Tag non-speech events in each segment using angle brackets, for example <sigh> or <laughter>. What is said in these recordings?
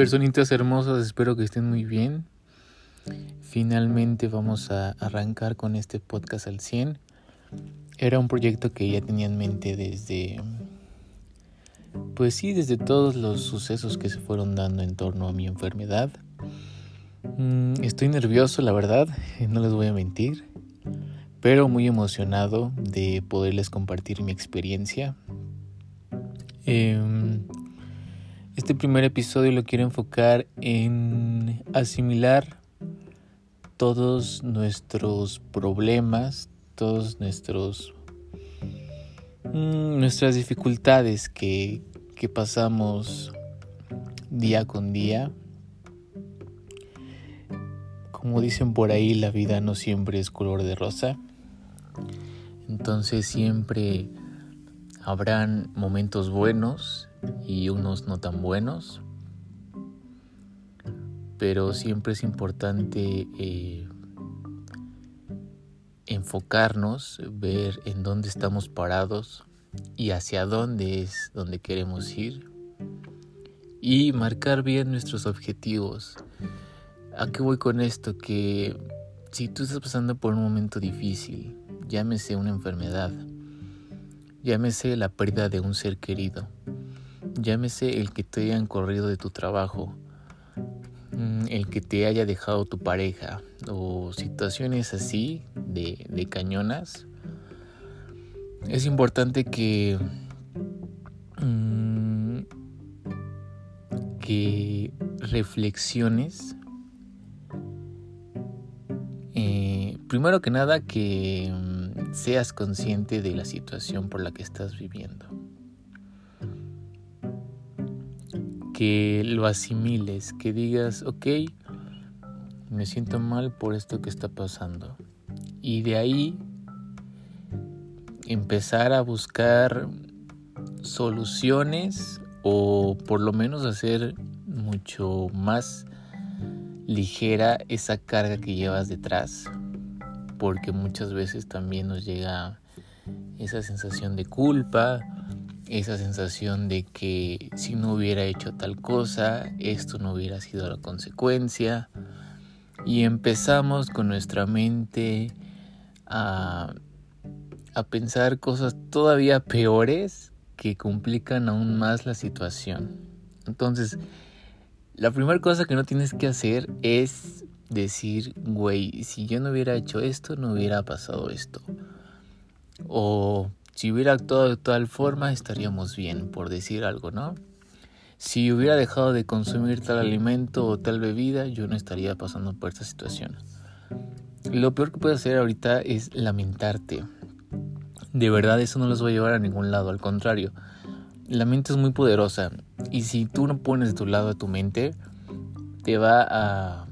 Personitas hermosas, espero que estén muy bien. Finalmente vamos a arrancar con este podcast al 100. Era un proyecto que ya tenía en mente desde, pues sí, desde todos los sucesos que se fueron dando en torno a mi enfermedad. Mm, estoy nervioso, la verdad, <laughs> no les voy a mentir, pero muy emocionado de poderles compartir mi experiencia. Eh, este primer episodio lo quiero enfocar en asimilar todos nuestros problemas, todos nuestros mm, nuestras dificultades que, que pasamos día con día. Como dicen por ahí, la vida no siempre es color de rosa. Entonces siempre habrán momentos buenos y unos no tan buenos. Pero siempre es importante eh, enfocarnos, ver en dónde estamos parados y hacia dónde es donde queremos ir. Y marcar bien nuestros objetivos. ¿A qué voy con esto? Que si tú estás pasando por un momento difícil, llámese una enfermedad, llámese la pérdida de un ser querido, Llámese el que te hayan corrido de tu trabajo, mm, el que te haya dejado tu pareja o situaciones así de, de cañonas. Es importante que, mm, que reflexiones. Eh, primero que nada que mm, seas consciente de la situación por la que estás viviendo. Que lo asimiles, que digas, ok, me siento mal por esto que está pasando. Y de ahí empezar a buscar soluciones o por lo menos hacer mucho más ligera esa carga que llevas detrás. Porque muchas veces también nos llega esa sensación de culpa, esa sensación de que si no hubiera hecho tal cosa, esto no hubiera sido la consecuencia. Y empezamos con nuestra mente a, a pensar cosas todavía peores que complican aún más la situación. Entonces, la primera cosa que no tienes que hacer es decir, güey, si yo no hubiera hecho esto, no hubiera pasado esto. O si hubiera actuado de tal forma estaríamos bien, por decir algo, ¿no? Si hubiera dejado de consumir tal alimento o tal bebida, yo no estaría pasando por esta situación. Lo peor que puedes hacer ahorita es lamentarte. De verdad eso no los va a llevar a ningún lado, al contrario. La mente es muy poderosa y si tú no pones de tu lado a tu mente, te va a,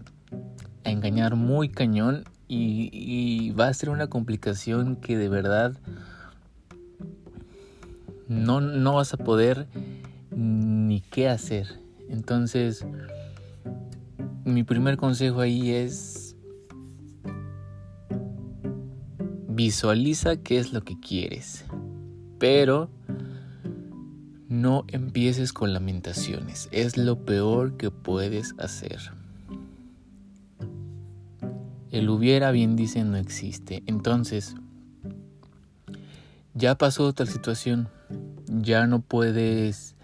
engañar muy cañón y va a ser una complicación que de verdad no, no vas a poder ni qué hacer. Entonces, mi primer consejo ahí es visualiza qué es lo que quieres, pero no empieces con lamentaciones, es lo peor que puedes hacer. El hubiera bien dice no existe, entonces ya pasó tal situación, ya no puedes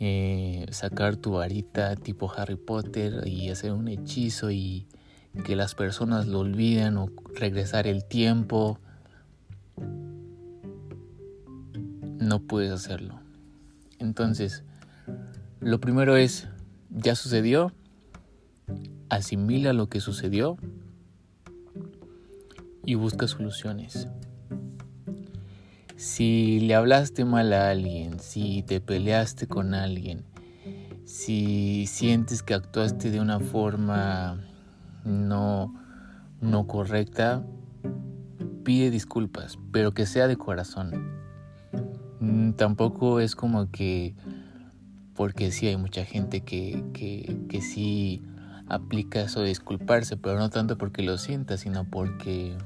eh, sacar tu varita tipo Harry Potter y hacer un hechizo y que las personas lo olviden o regresar el tiempo. No puedes hacerlo. Entonces, lo primero es, ya sucedió, asimila lo que sucedió y busca soluciones. Si le hablaste mal a alguien, si te peleaste con alguien, si sientes que actuaste de una forma no, no correcta, pide disculpas, pero que sea de corazón. Mm, tampoco es como que, porque sí hay mucha gente que, que, que sí aplica eso de disculparse, pero no tanto porque lo sienta, sino porque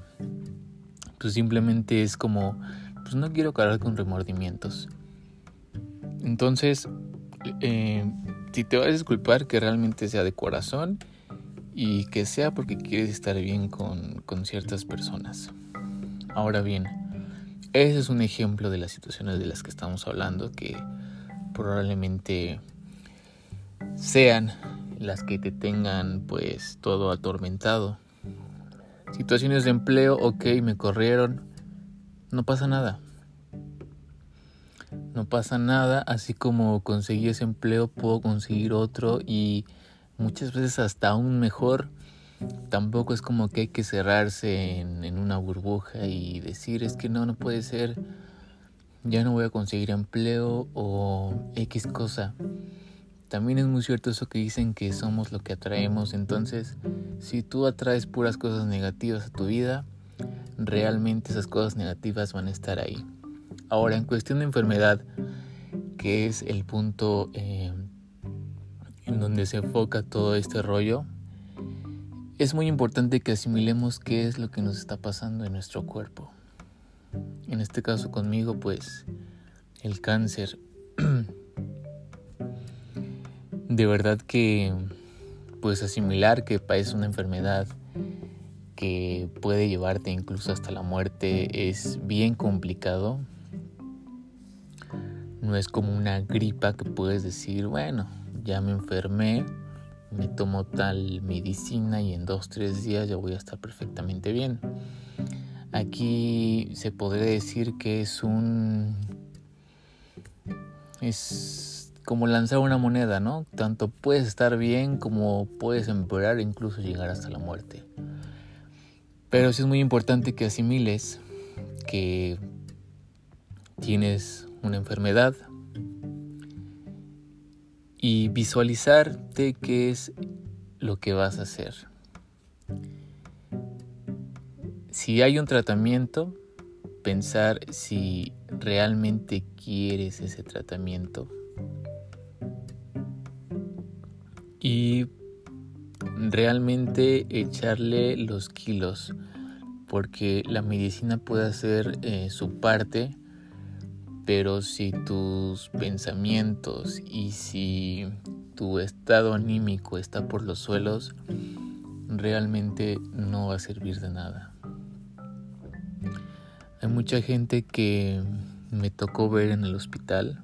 pues simplemente es como pues no quiero cargar con remordimientos. Entonces, eh, si te vas a disculpar, que realmente sea de corazón y que sea porque quieres estar bien con, con ciertas personas. Ahora bien, ese es un ejemplo de las situaciones de las que estamos hablando que probablemente sean las que te tengan pues todo atormentado. Situaciones de empleo, ok, me corrieron, no pasa nada. No pasa nada, así como conseguí ese empleo, puedo conseguir otro y muchas veces hasta aún mejor. Tampoco es como que hay que cerrarse en, en una burbuja y decir es que no, no puede ser, ya no voy a conseguir empleo o X cosa. También es muy cierto eso que dicen que somos lo que atraemos. Entonces, si tú atraes puras cosas negativas a tu vida, realmente esas cosas negativas van a estar ahí. Ahora, en cuestión de enfermedad, que es el punto eh, en donde se enfoca todo este rollo, es muy importante que asimilemos qué es lo que nos está pasando en nuestro cuerpo. En este caso conmigo, pues, el cáncer. <clears throat> de verdad que pues asimilar que es una enfermedad que puede llevarte incluso hasta la muerte es bien complicado. No es como una gripa que puedes decir, bueno, ya me enfermé, me tomo tal medicina y en dos, tres días ya voy a estar perfectamente bien. Aquí se podría decir que es un... es como lanzar una moneda, ¿no? Tanto puedes estar bien como puedes empeorar incluso llegar hasta la muerte. Pero sí es muy importante que asimiles que tienes una enfermedad y visualizarte qué es lo que vas a hacer. Si hay un tratamiento, pensar si realmente quieres ese tratamiento y realmente echarle los kilos porque la medicina puede hacer eh, su parte pero si tus pensamientos y si tu estado anímico está por los suelos realmente no va a servir de nada. Hay mucha gente que me tocó ver en el hospital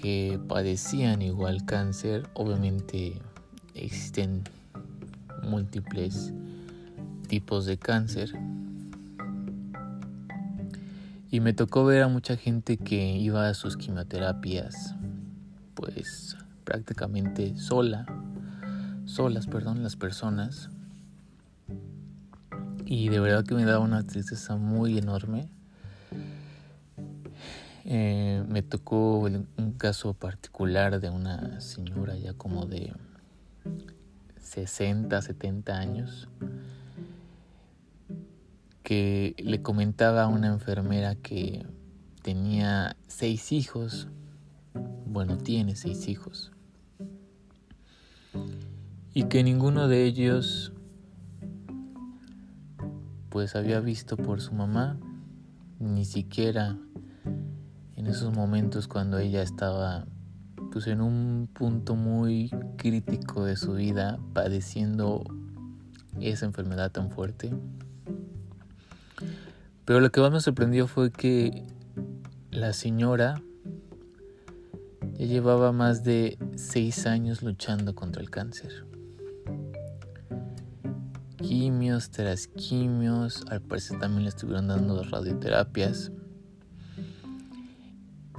que padecían igual cáncer. Obviamente existen múltiples tipos de cáncer. Y me tocó ver a mucha gente que iba a sus quimioterapias, pues prácticamente sola, solas, perdón, las personas. Y de verdad que me daba una tristeza muy enorme eh, me tocó un caso particular de una señora ya como de 60, 70 años que le comentaba a una enfermera que tenía seis hijos, bueno, tiene seis hijos, y que ninguno de ellos pues había visto por su mamá, ni siquiera esos momentos cuando ella estaba pues en un punto muy crítico de su vida padeciendo esa enfermedad tan fuerte. Pero lo que más me sorprendió fue que la señora ya llevaba más de seis años luchando contra el cáncer. Quimios tras quimios, al parecer también le estuvieron dando radioterapias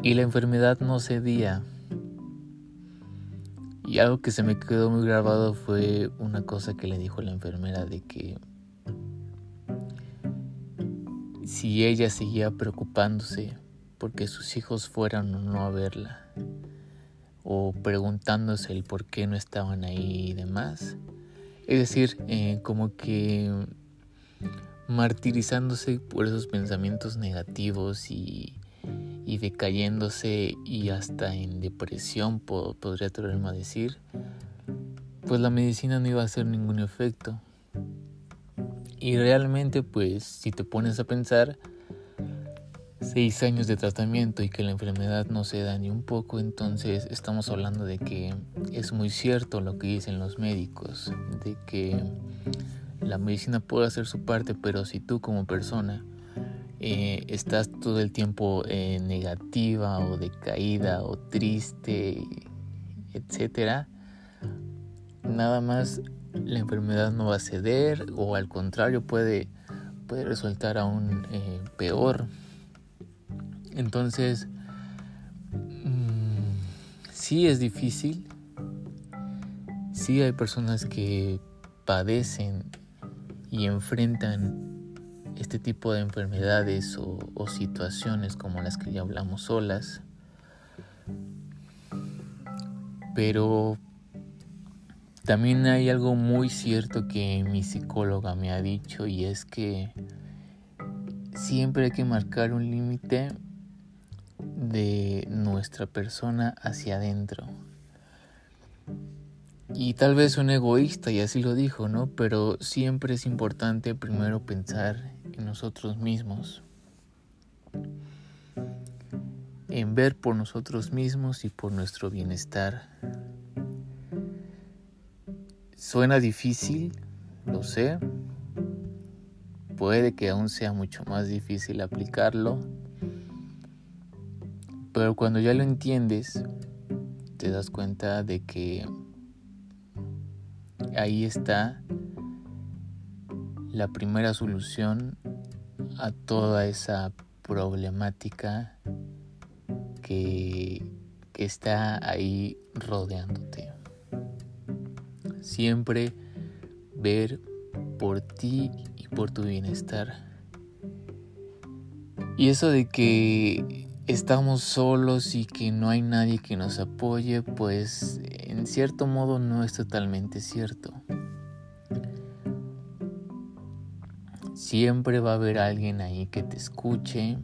y la enfermedad no cedía. Y algo que se me quedó muy grabado fue una cosa que le dijo la enfermera de que si ella seguía preocupándose porque sus hijos fueran o no a verla, o preguntándose el por qué no estaban ahí y demás, es decir, eh, como que martirizándose por esos pensamientos negativos y y decayéndose y hasta en depresión, podría atreverme a decir, pues la medicina no iba a hacer ningún efecto. Y realmente, pues, si te pones a pensar, seis años de tratamiento y que la enfermedad no se da ni un poco, entonces estamos hablando de que es muy cierto lo que dicen los médicos, de que la medicina puede hacer su parte, pero si tú como persona eh, estás todo el tiempo eh, negativa o decaída o triste, etcétera, nada más la enfermedad no va a ceder o al contrario puede, puede resultar aún eh, peor. Entonces, mmm, sí es difícil, sí hay personas que padecen y enfrentan este tipo de enfermedades o, situaciones como las que ya hablamos solas. Pero también hay algo muy cierto que mi psicóloga me ha dicho y es que siempre hay que marcar un límite de nuestra persona hacia adentro. Y tal vez un egoísta, y así lo dijo, ¿no? Pero siempre es importante primero pensar en nosotros mismos. En ver por nosotros mismos y por nuestro bienestar. Suena difícil, lo sé. Puede que aún sea mucho más difícil aplicarlo. Pero cuando ya lo entiendes, te das cuenta de que ahí está la primera solución a toda esa problemática que, está ahí rodeándote siempre ver por ti y por tu bienestar. Y eso de que estamos solos y que no hay nadie que nos apoye, pues en cierto modo no es totalmente cierto. Siempre va a haber alguien ahí que te escuche,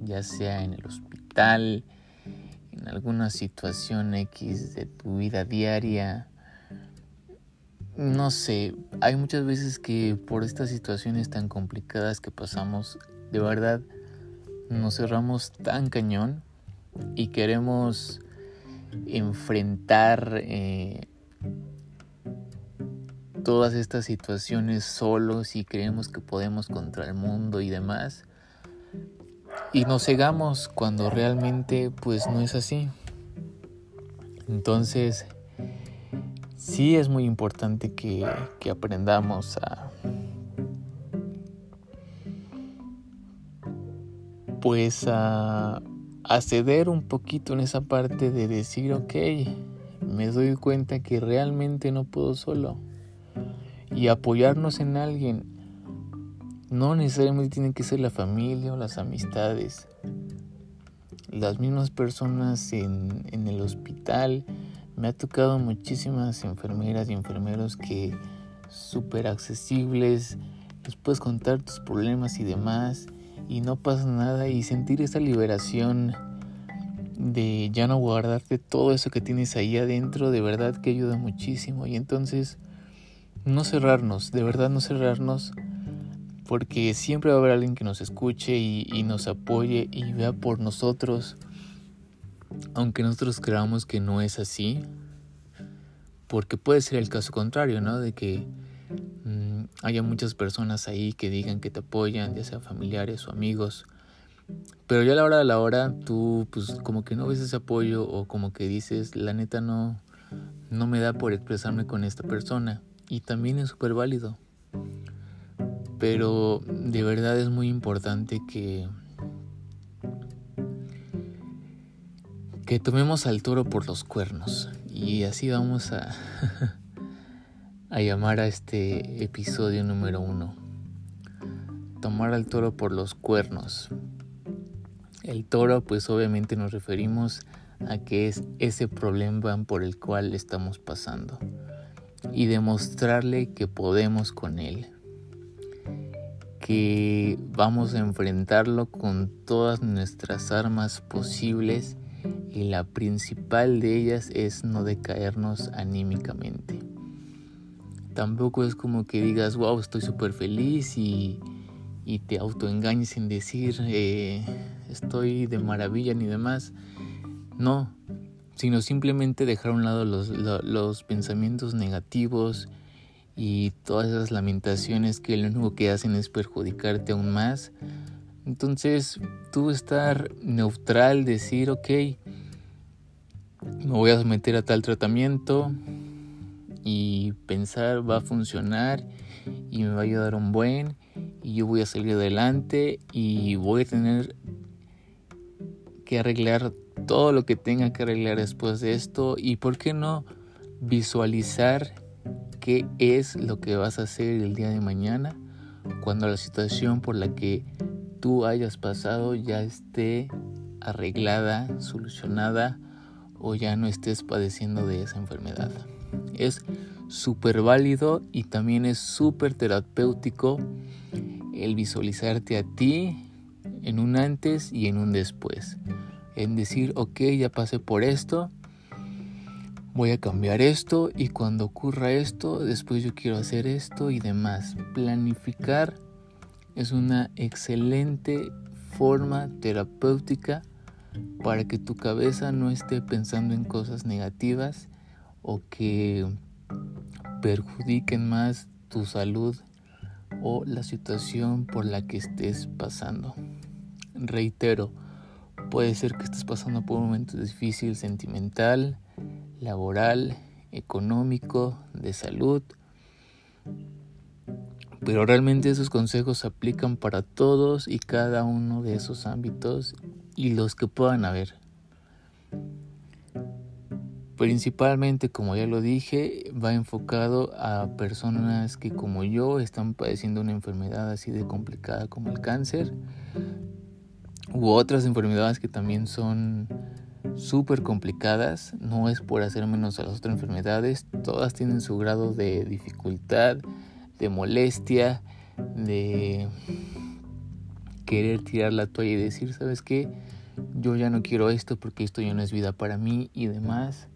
ya sea en el hospital, en alguna situación X de tu vida diaria, no sé, hay muchas veces que por estas situaciones tan complicadas que pasamos, de verdad nos cerramos tan cañón y queremos enfrentar eh, todas estas situaciones solos y creemos que podemos contra el mundo y demás. Y nos cegamos cuando realmente pues no es así. Entonces sí es muy importante que, aprendamos a pues a, a, ceder un poquito en esa parte de decir ok me doy cuenta que realmente no puedo solo y apoyarnos en alguien. No necesariamente tiene que ser la familia o las amistades. Las mismas personas en, en el hospital. Me ha tocado muchísimas enfermeras y enfermeros que súper accesibles, les puedes contar tus problemas y demás y no pasa nada. Y sentir esa liberación de ya no guardarte todo eso que tienes ahí adentro, de verdad que ayuda muchísimo. Y entonces no cerrarnos, de verdad no cerrarnos porque siempre va a haber alguien que nos escuche y, nos apoye y vea por nosotros. Aunque nosotros creamos que no es así, porque puede ser el caso contrario, ¿no? De que mmm, haya muchas personas ahí que digan que te apoyan, ya sea familiares o amigos, pero ya a la hora de la hora tú pues como que no ves ese apoyo o como que dices, la neta no, no me da por expresarme con esta persona y también es súper válido. Pero de verdad es muy importante que que tomemos al toro por los cuernos. Y así vamos a, <laughs> a llamar a este episodio número uno. Tomar al toro por los cuernos. El toro pues obviamente nos referimos a que es ese problema por el cual estamos pasando y demostrarle que podemos con él, que vamos a enfrentarlo con todas nuestras armas posibles y la principal de ellas es no decaernos anímicamente. Tampoco es como que digas, wow, estoy súper feliz y, y te autoengañes sin decir eh, estoy de maravilla ni demás. No, sino simplemente dejar a un lado los, los, pensamientos negativos y todas esas lamentaciones que lo único que hacen es perjudicarte aún más. Entonces, tú estar neutral, decir, ok, me voy a someter a tal tratamiento y pensar va a funcionar y me va a ayudar un buen y yo voy a salir adelante y voy a tener que arreglar todo lo que tenga que arreglar después de esto y por qué no visualizar qué es lo que vas a hacer el día de mañana cuando la situación por la que tú hayas pasado ya esté arreglada, solucionada o ya no estés padeciendo de esa enfermedad. Es súper válido y también es súper terapéutico el visualizarte a ti en un antes y en un después. En decir, ok, ya pasé por esto, voy a cambiar esto y cuando ocurra esto, después yo quiero hacer esto y demás. Planificar es una excelente forma terapéutica para que tu cabeza no esté pensando en cosas negativas o que perjudiquen más tu salud o la situación por la que estés pasando. Reitero, puede ser que estés pasando por un momento difícil sentimental, laboral, económico, de salud, pero realmente esos consejos se aplican para todos y cada uno de esos ámbitos y los que puedan haber. Principalmente, como ya lo dije, va enfocado a personas que como yo están padeciendo una enfermedad así de complicada como el cáncer u otras enfermedades que también son súper complicadas. No es por hacer menos a las otras enfermedades, todas tienen su grado de dificultad, de molestia, de querer tirar la toalla y decir, ¿sabes qué? Yo ya no quiero esto porque esto ya no es vida para mí y demás.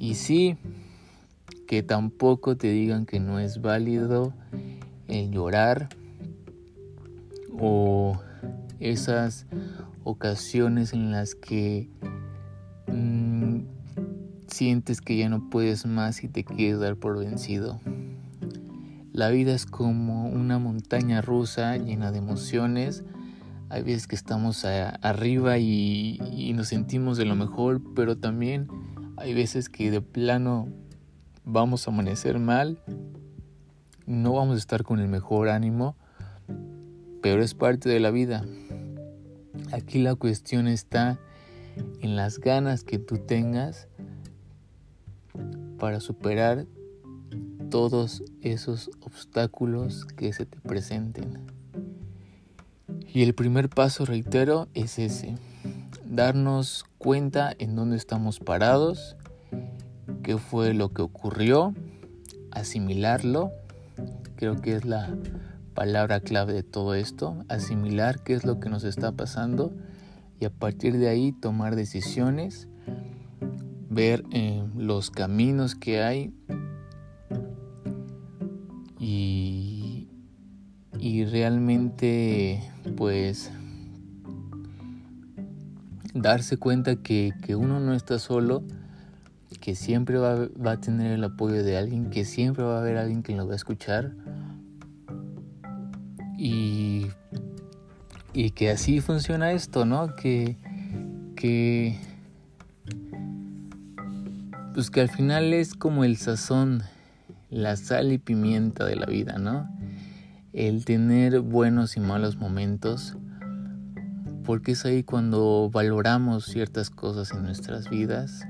Y sí, que tampoco te digan que no es válido el llorar o esas ocasiones en las que mm, sientes que ya no puedes más y te quieres dar por vencido. La vida es como una montaña rusa llena de emociones. Hay veces que estamos arriba y, y nos sentimos de lo mejor, pero también hay veces que de plano vamos a amanecer mal, no vamos a estar con el mejor ánimo, pero es parte de la vida. Aquí la cuestión está en las ganas que tú tengas para superar todos esos obstáculos que se te presenten. Y el primer paso, reitero, es ese darnos cuenta en dónde estamos parados, qué fue lo que ocurrió, asimilarlo, creo que es la palabra clave de todo esto, asimilar qué es lo que nos está pasando y a partir de ahí tomar decisiones, ver eh, los caminos que hay y, y realmente pues darse cuenta que, uno no está solo, que siempre va, va, a tener el apoyo de alguien, que siempre va a haber alguien que lo va a escuchar. Y, y que así funciona esto, ¿no? Que, que, pues que al final es como el sazón, la sal y pimienta de la vida, ¿no? El tener buenos y malos momentos porque es ahí cuando valoramos ciertas cosas en nuestras vidas.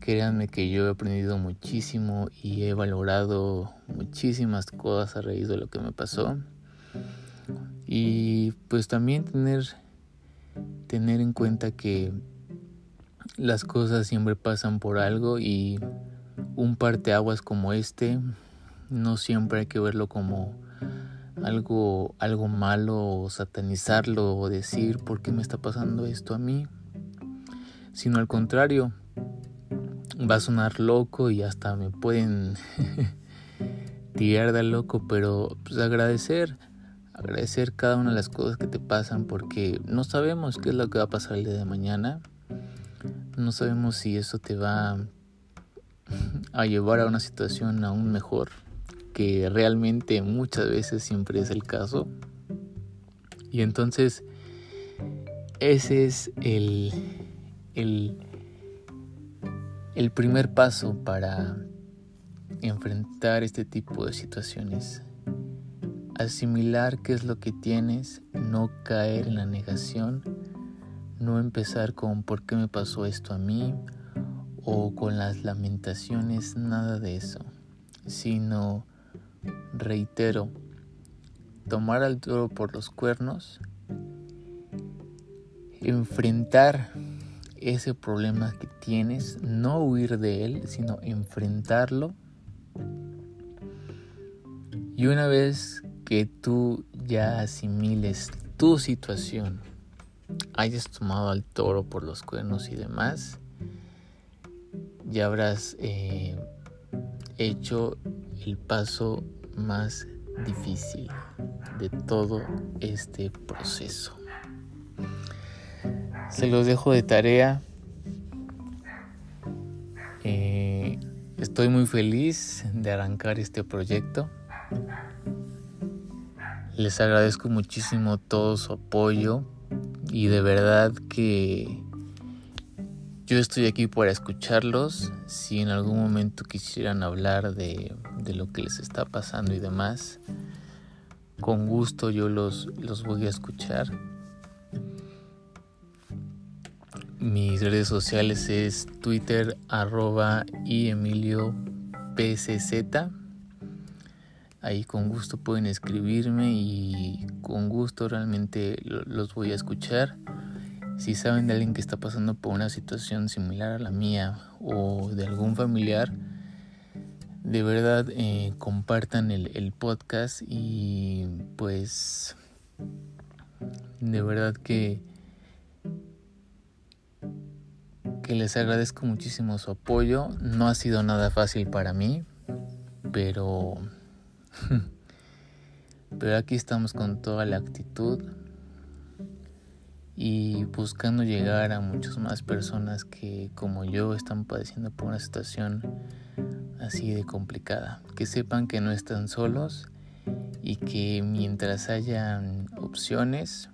Créanme que yo he aprendido muchísimo y he valorado muchísimas cosas a raíz de lo que me pasó. Y pues también tener, tener en cuenta que las cosas siempre pasan por algo y un parteaguas como este no siempre hay que verlo como algo, algo malo o satanizarlo o decir por qué me está pasando esto a mí, sino al contrario, va a sonar loco y hasta me pueden <laughs> tirar de loco, pero pues agradecer, agradecer cada una de las cosas que te pasan porque no sabemos qué es lo que va a pasar el día de mañana. No sabemos si eso te va a llevar a una situación aún mejor, que realmente muchas veces siempre es el caso. Y entonces ese es el, el, el primer paso para enfrentar este tipo de situaciones asimilar qué es lo que tienes, no caer en la negación, no empezar con por qué me pasó esto a mí o con las lamentaciones, nada de eso, sino, reitero, tomar al toro por los cuernos, enfrentar ese problema que tienes, no huir de él, sino enfrentarlo. Y una vez que tú ya asimiles tu situación, hayas tomado al toro por los cuernos y demás, ya habrás eh, hecho el paso más difícil de todo este proceso. Se los dejo de tarea. Eh, estoy muy feliz de arrancar este proyecto. Les agradezco muchísimo todo su apoyo y de verdad que yo estoy aquí para escucharlos. Si en algún momento quisieran hablar de, lo que les está pasando y demás, con gusto yo los, los voy a escuchar. Mis redes sociales es Twitter arroba y Emilio PCZ. Ahí con gusto pueden escribirme y con gusto realmente los voy a escuchar. Si saben de alguien que está pasando por una situación similar a la mía o de algún familiar, de verdad eh, compartan el, el podcast y pues de verdad que que les agradezco muchísimo su apoyo. No ha sido nada fácil para mí, pero <laughs> Pero aquí estamos con toda la actitud y buscando llegar a muchas más personas que como yo están padeciendo por una situación así de complicada. Que sepan que no están solos y que mientras haya opciones,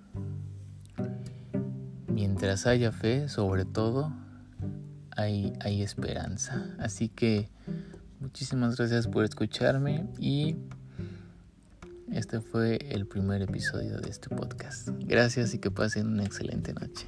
mientras haya fe sobre todo, hay, hay esperanza. Así que muchísimas gracias por escucharme y este fue el primer episodio de este podcast. Gracias y que pasen una excelente noche.